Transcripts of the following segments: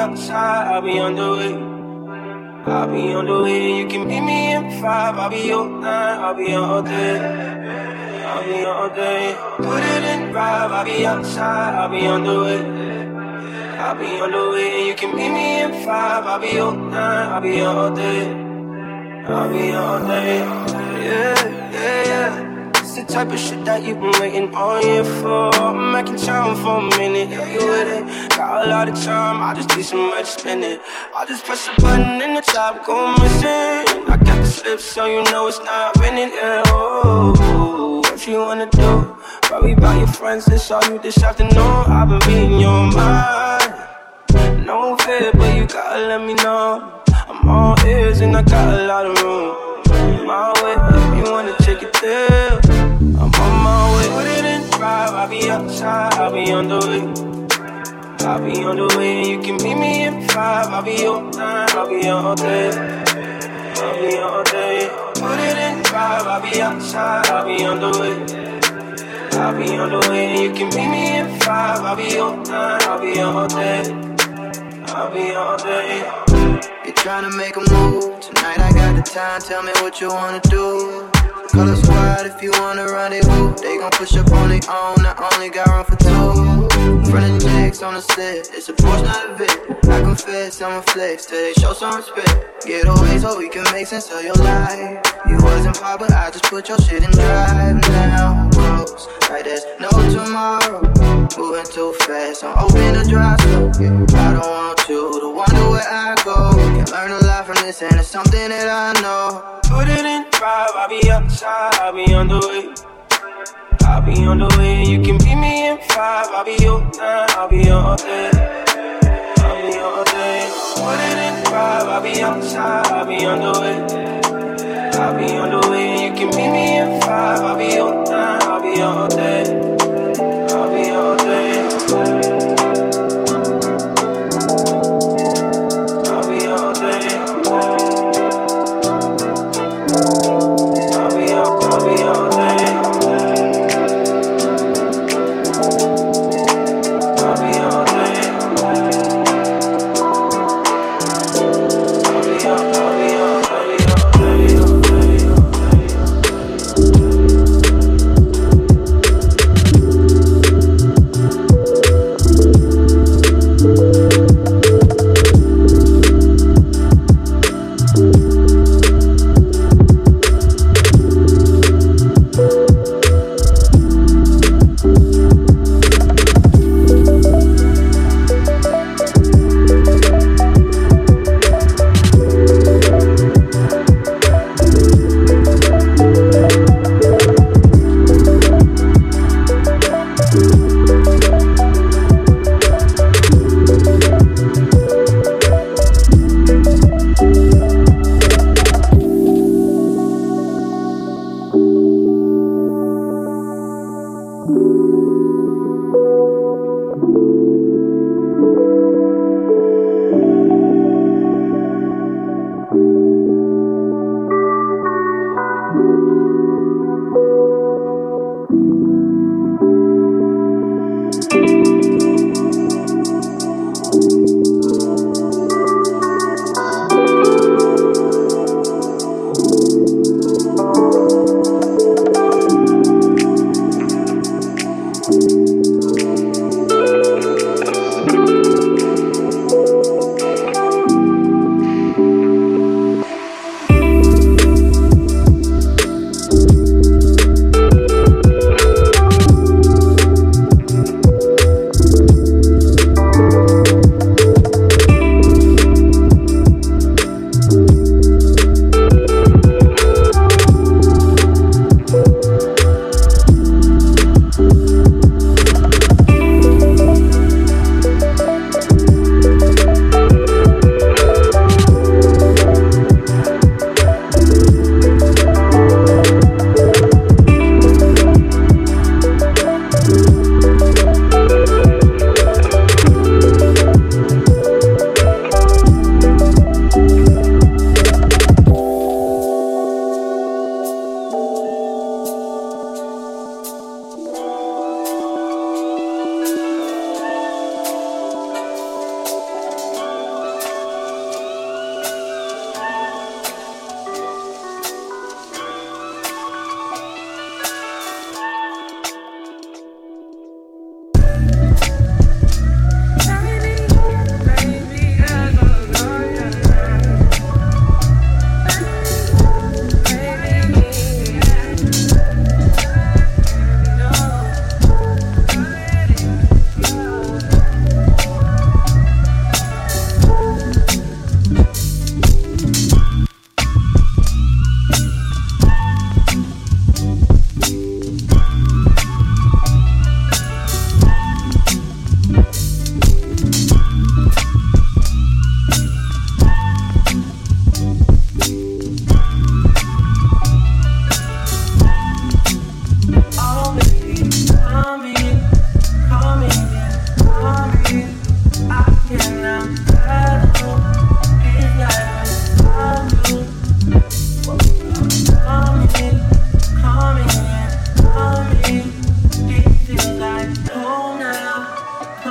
outside, I'll be on the way. I'll be on the way, you can meet me in five, I'll be on nine, I'll be all day. I'll be all day. Put it in drive, I'll be outside, I'll be on the way. I'll be on the way, you can meet me in five, I'll be on nine, I'll be all day. I'll be all day. Type of shit that you've been waiting all year for. I'm making time for a minute, yeah, you with it. Got a lot of time, I just need some money to spend it. I just press a button in the top, go missing. I got the slip, so you know it's not winning. Yeah, oh, what you wanna do? Worry about your friends, it's all you this afternoon. I've been reading your mind. No fear, but you gotta let me know. I'm all ears and I got a lot of room. My way, if you wanna take it there. On my way. Put it in drive, I'll be outside, I'll be on the way. I'll be on the way, you can meet me in five. I'll be on nine, I'll be all day. I'll be all day. Put it in drive, I'll be outside, I'll be on the way. I'll be on the way, you can meet me in five. I'll be on nine, I'll be all day. I'll be all day. You're trying to make a move. Tonight I got the time, tell me what you wanna do. A squad if you wanna rendezvous. They gon' push up on their own, I only got room for two. Running jigs on the set, it's a Porsche, not a Vic. I confess, I'm a flex till they show some respect. Get away so we can make sense of your life. You wasn't pop, but I just put your shit in drive now. Close, like there's no tomorrow. Moving too fast, I'm open to drive slow. I don't want you to wonder where I go. Can learn a lot from this, and it's something that I know. Put it in drive, I'll be outside, I'll be on the way. I'll be on the way, you can meet me in five. I'll be on nine, I'll be all day. I'll be all day. Put it in drive, I'll be outside, I'll be on the way. I'll be on the way, you can meet me in five. I'll be on nine, I'll be all day.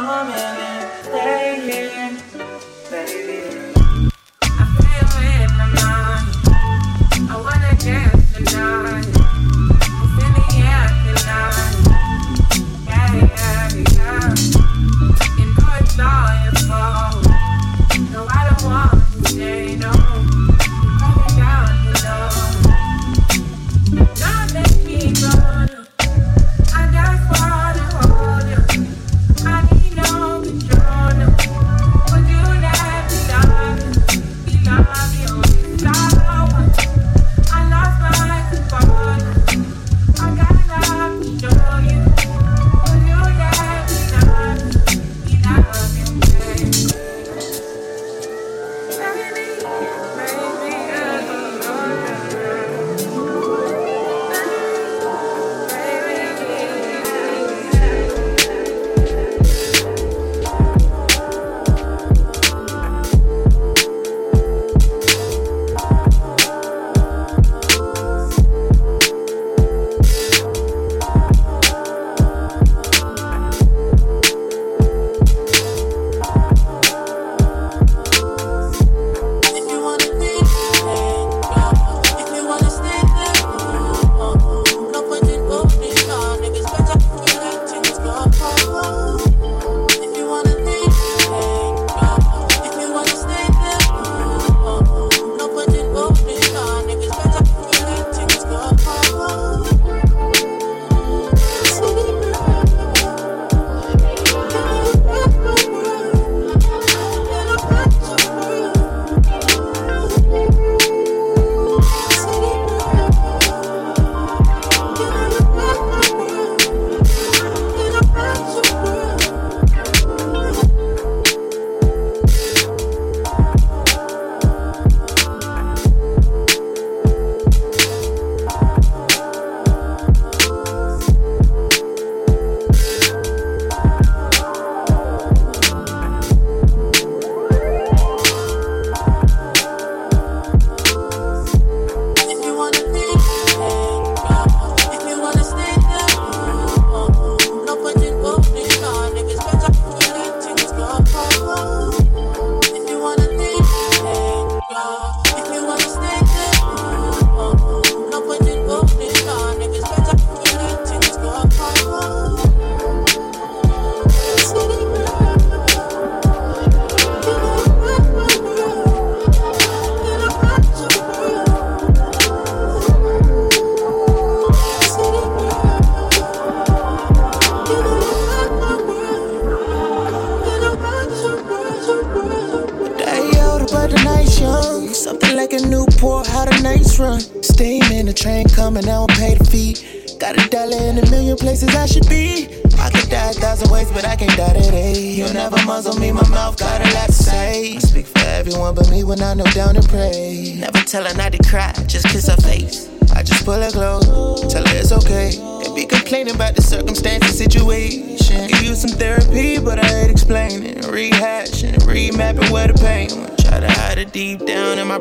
mami,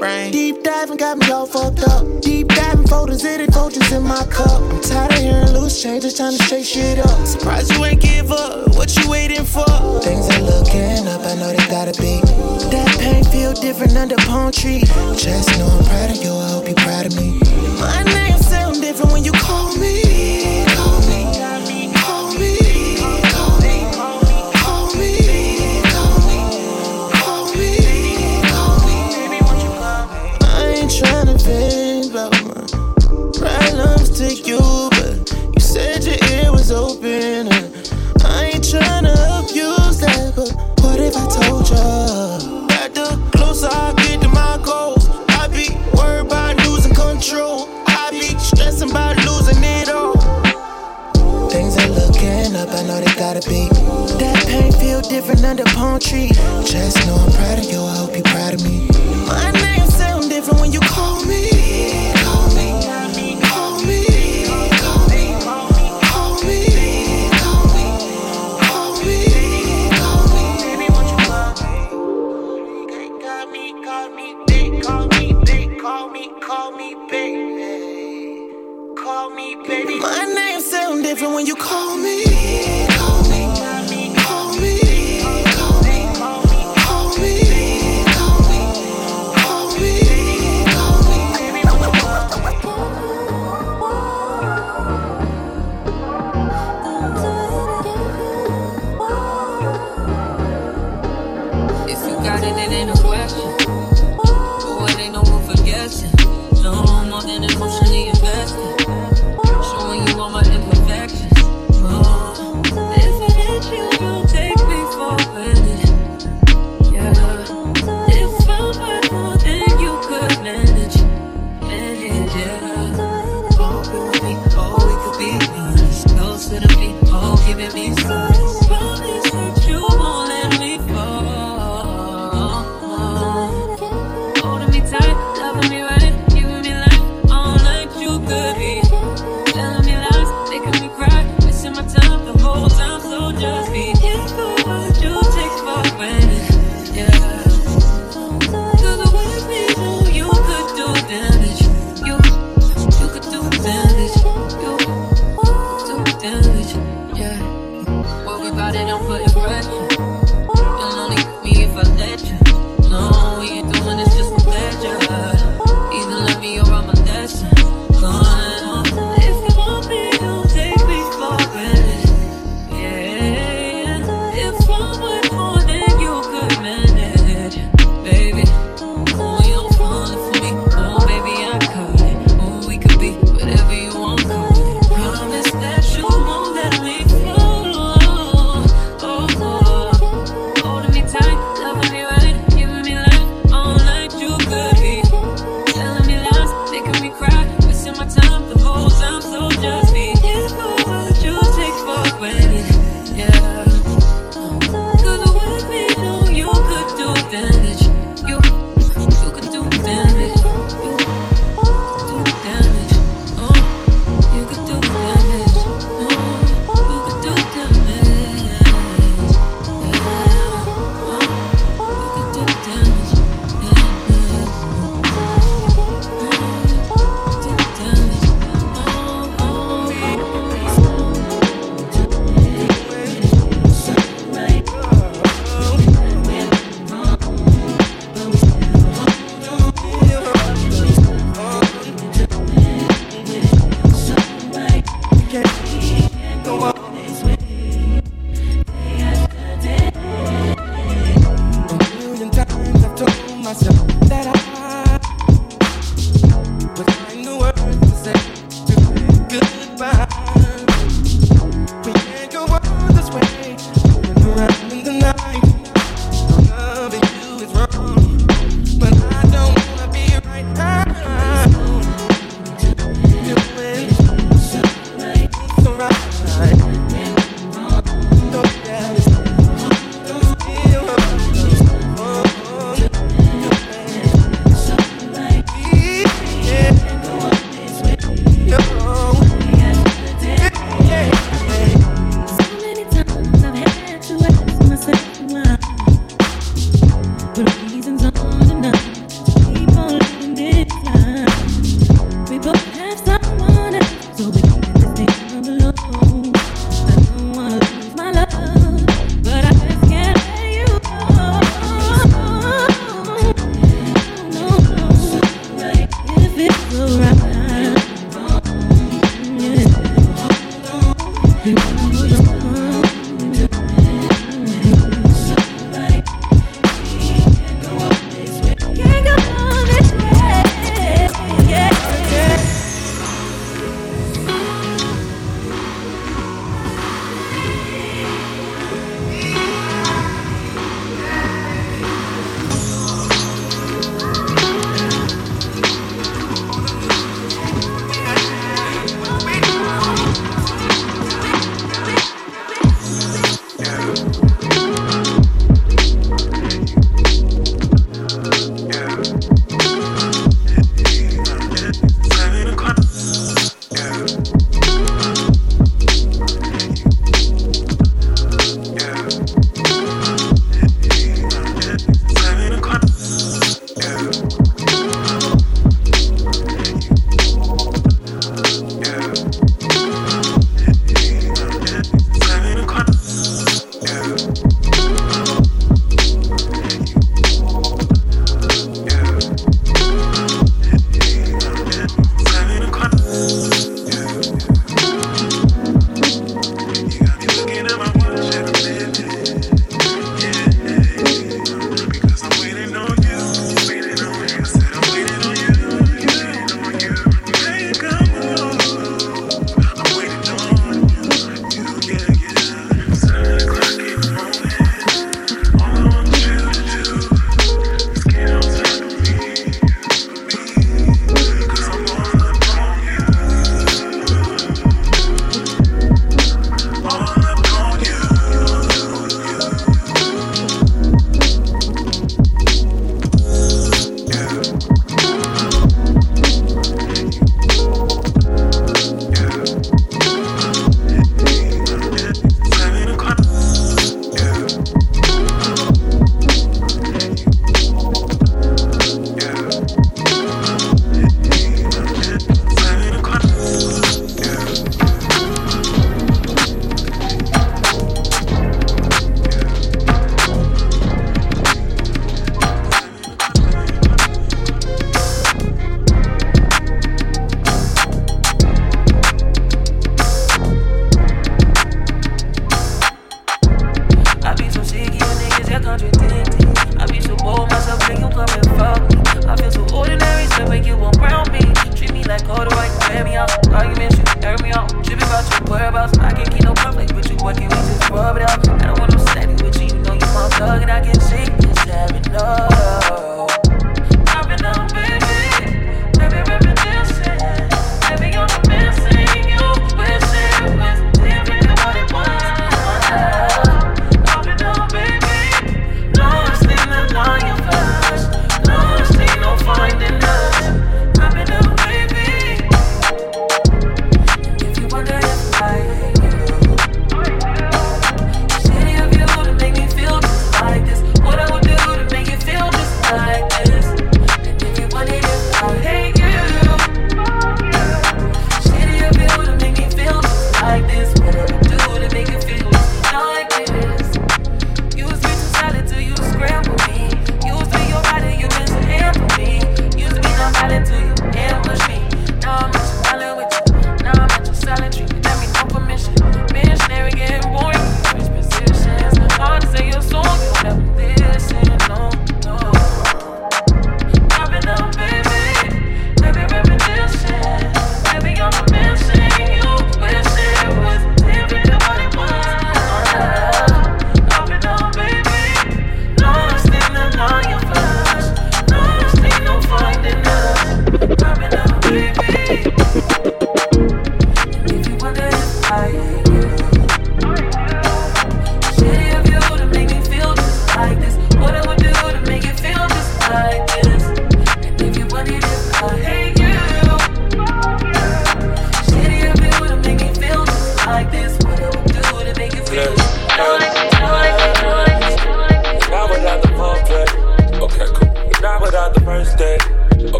brain. Deep diving got me all fucked up. Deep diving folders, it and vultures in my cup. I'm tired of hearing loose changes, trying to shake shit up. Surprised you ain't give up. What you waiting for? Things are looking up, I know they gotta be. That pain feel different under palm tree. Just know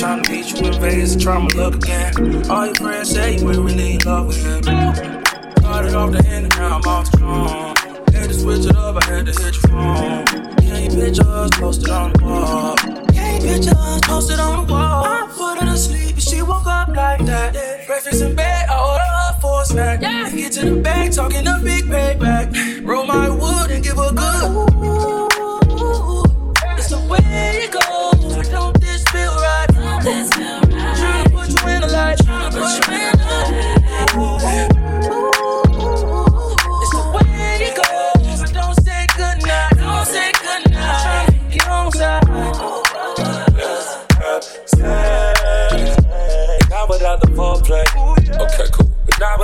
Tryna to beat you in Vegas, trying to look again. All your friends say you ain't really in love with him. Started off the end, now I'm off the strong. Had to switch it up, I had to hit your phone. Can't picture us posted on the wall. Can't picture us posted on the wall. I put her to sleep and she woke up like that. Yeah. Breakfast in bed, I order up for a snack. Yeah. Get to the bank, talking a big payback. Roll my wood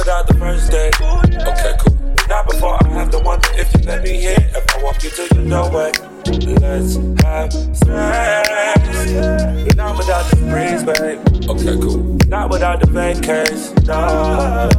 pulled out the first day. Okay, cool. Not before I have to wonder if you let me in, if I walk you to your doorway. Let's have sex. Not without the breeze, babe. Okay, cool. Not without the vacays. No.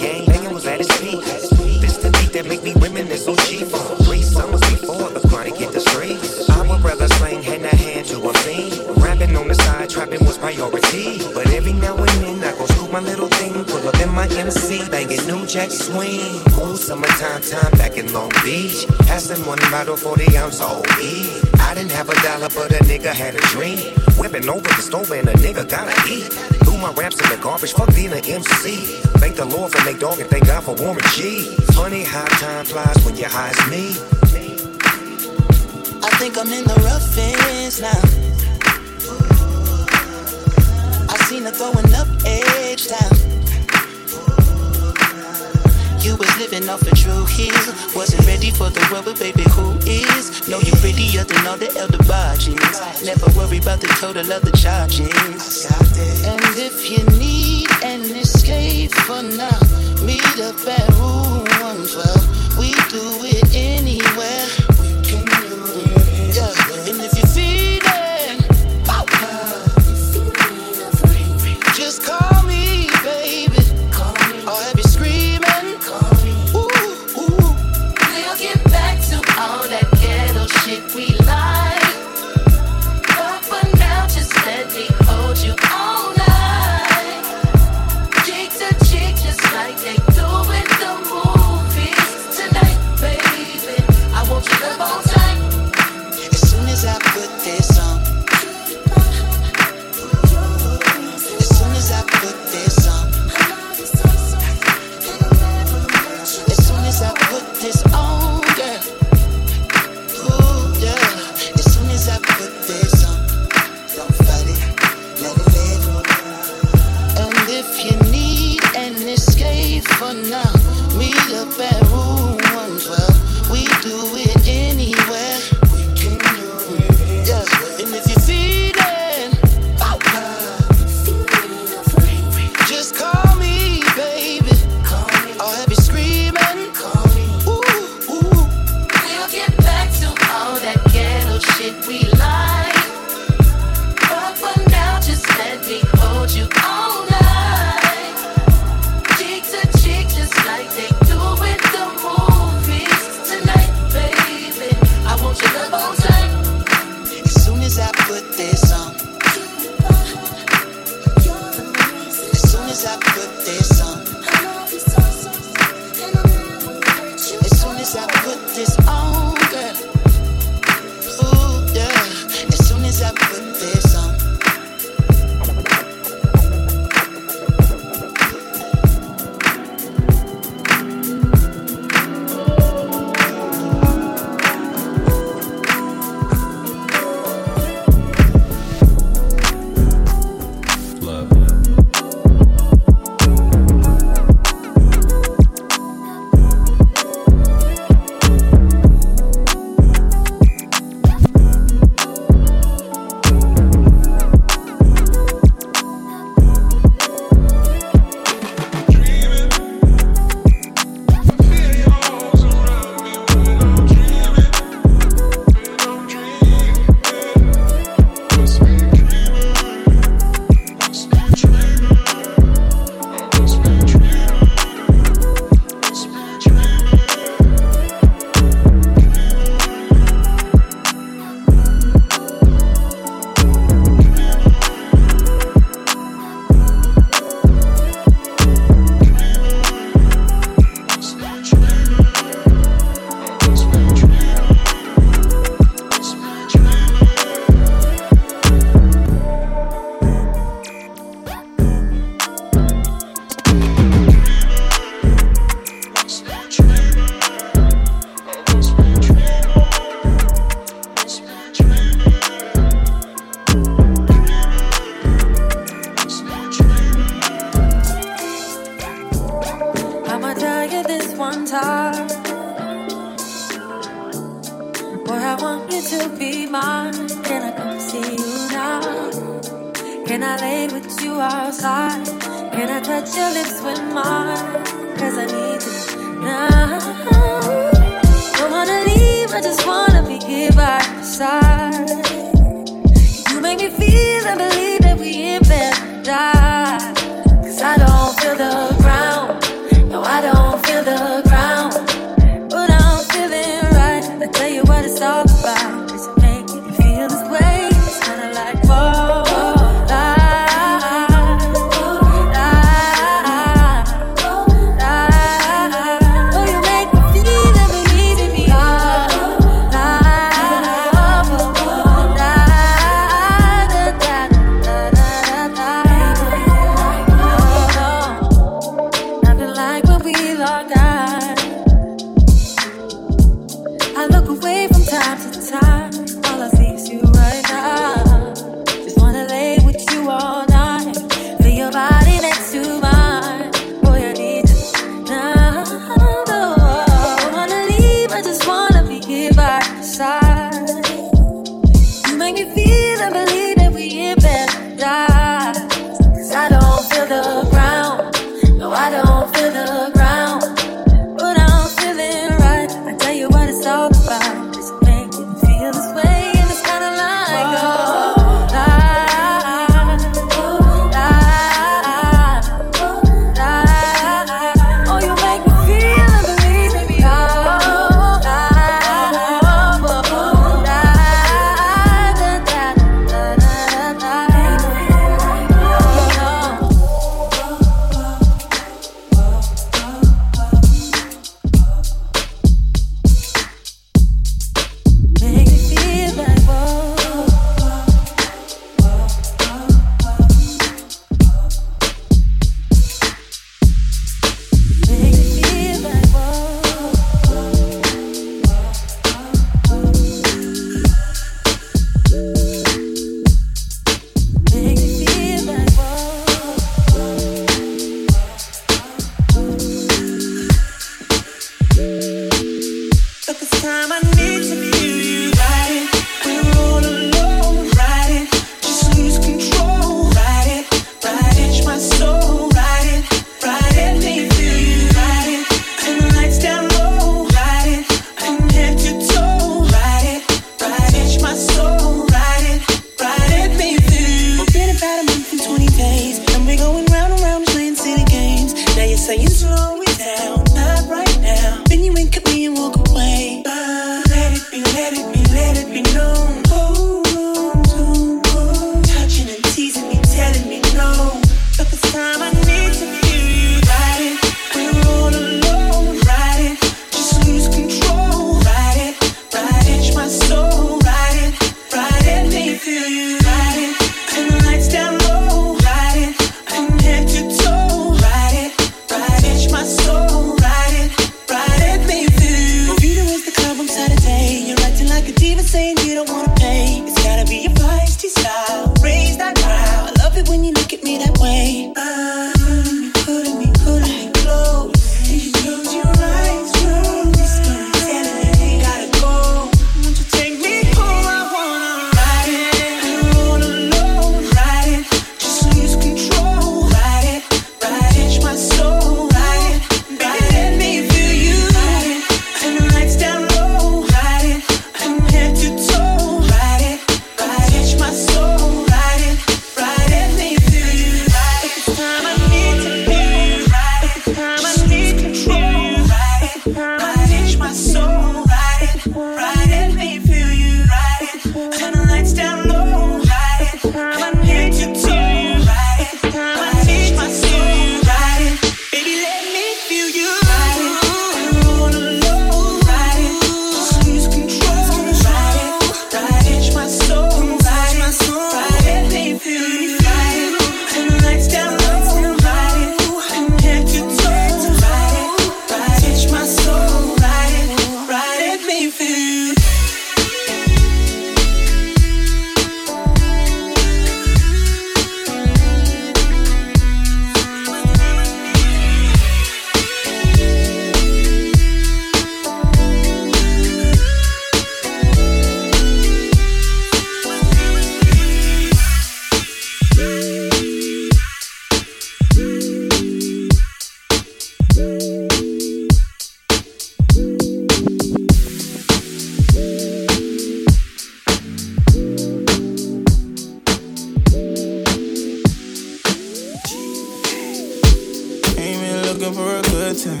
Time.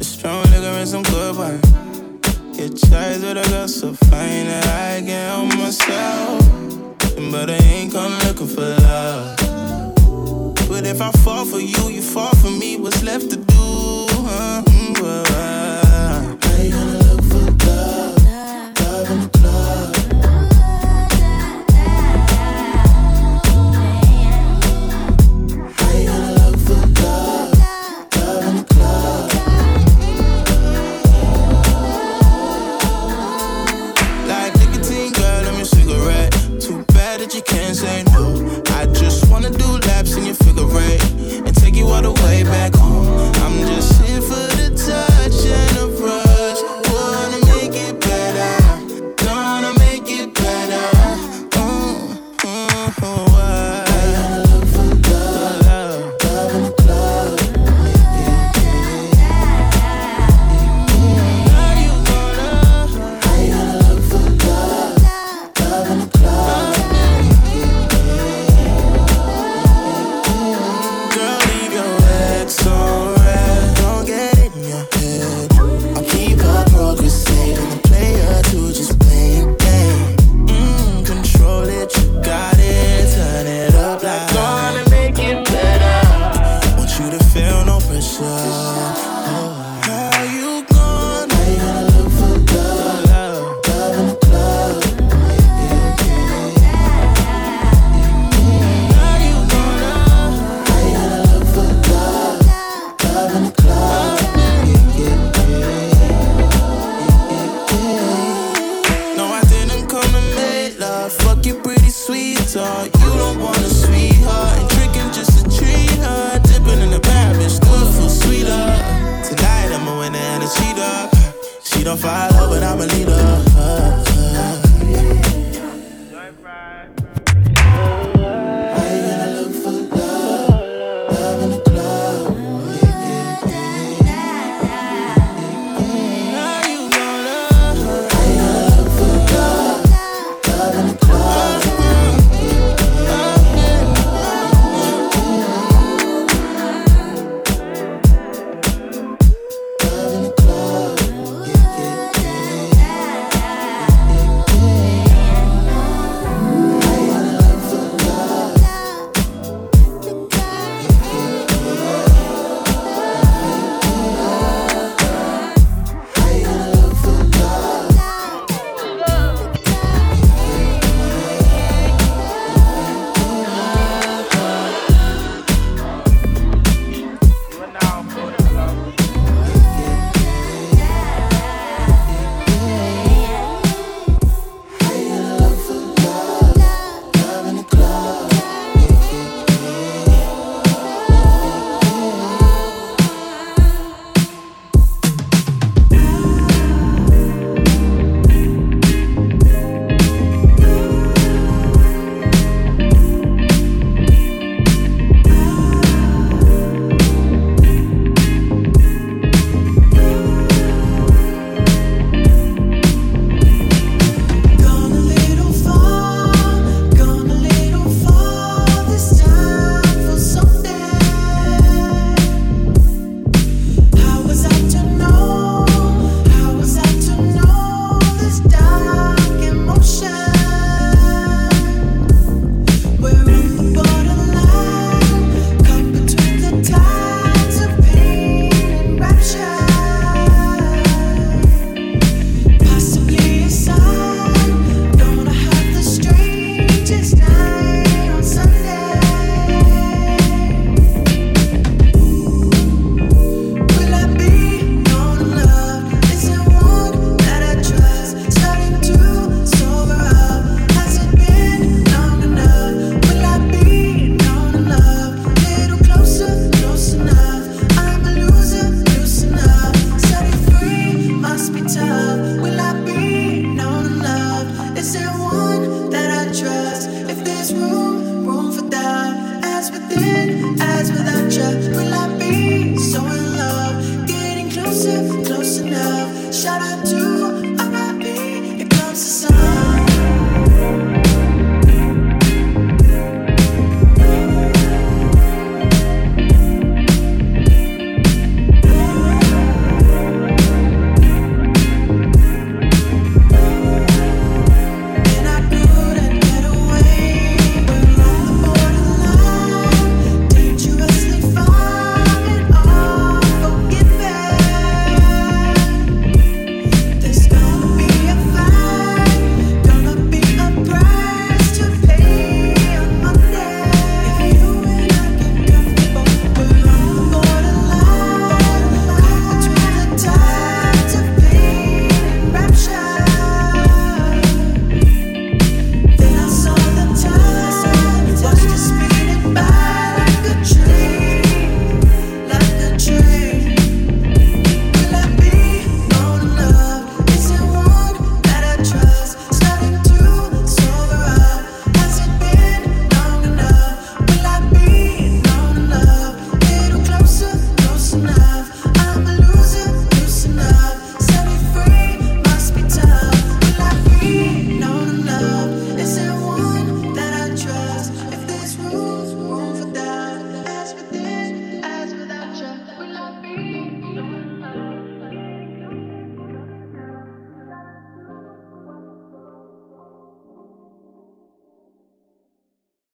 A strong nigga and some good wine. Get chais with a girl so fine that I can't help myself. But I ain't come looking for love. But if I fall for you, you fall for me. What's left to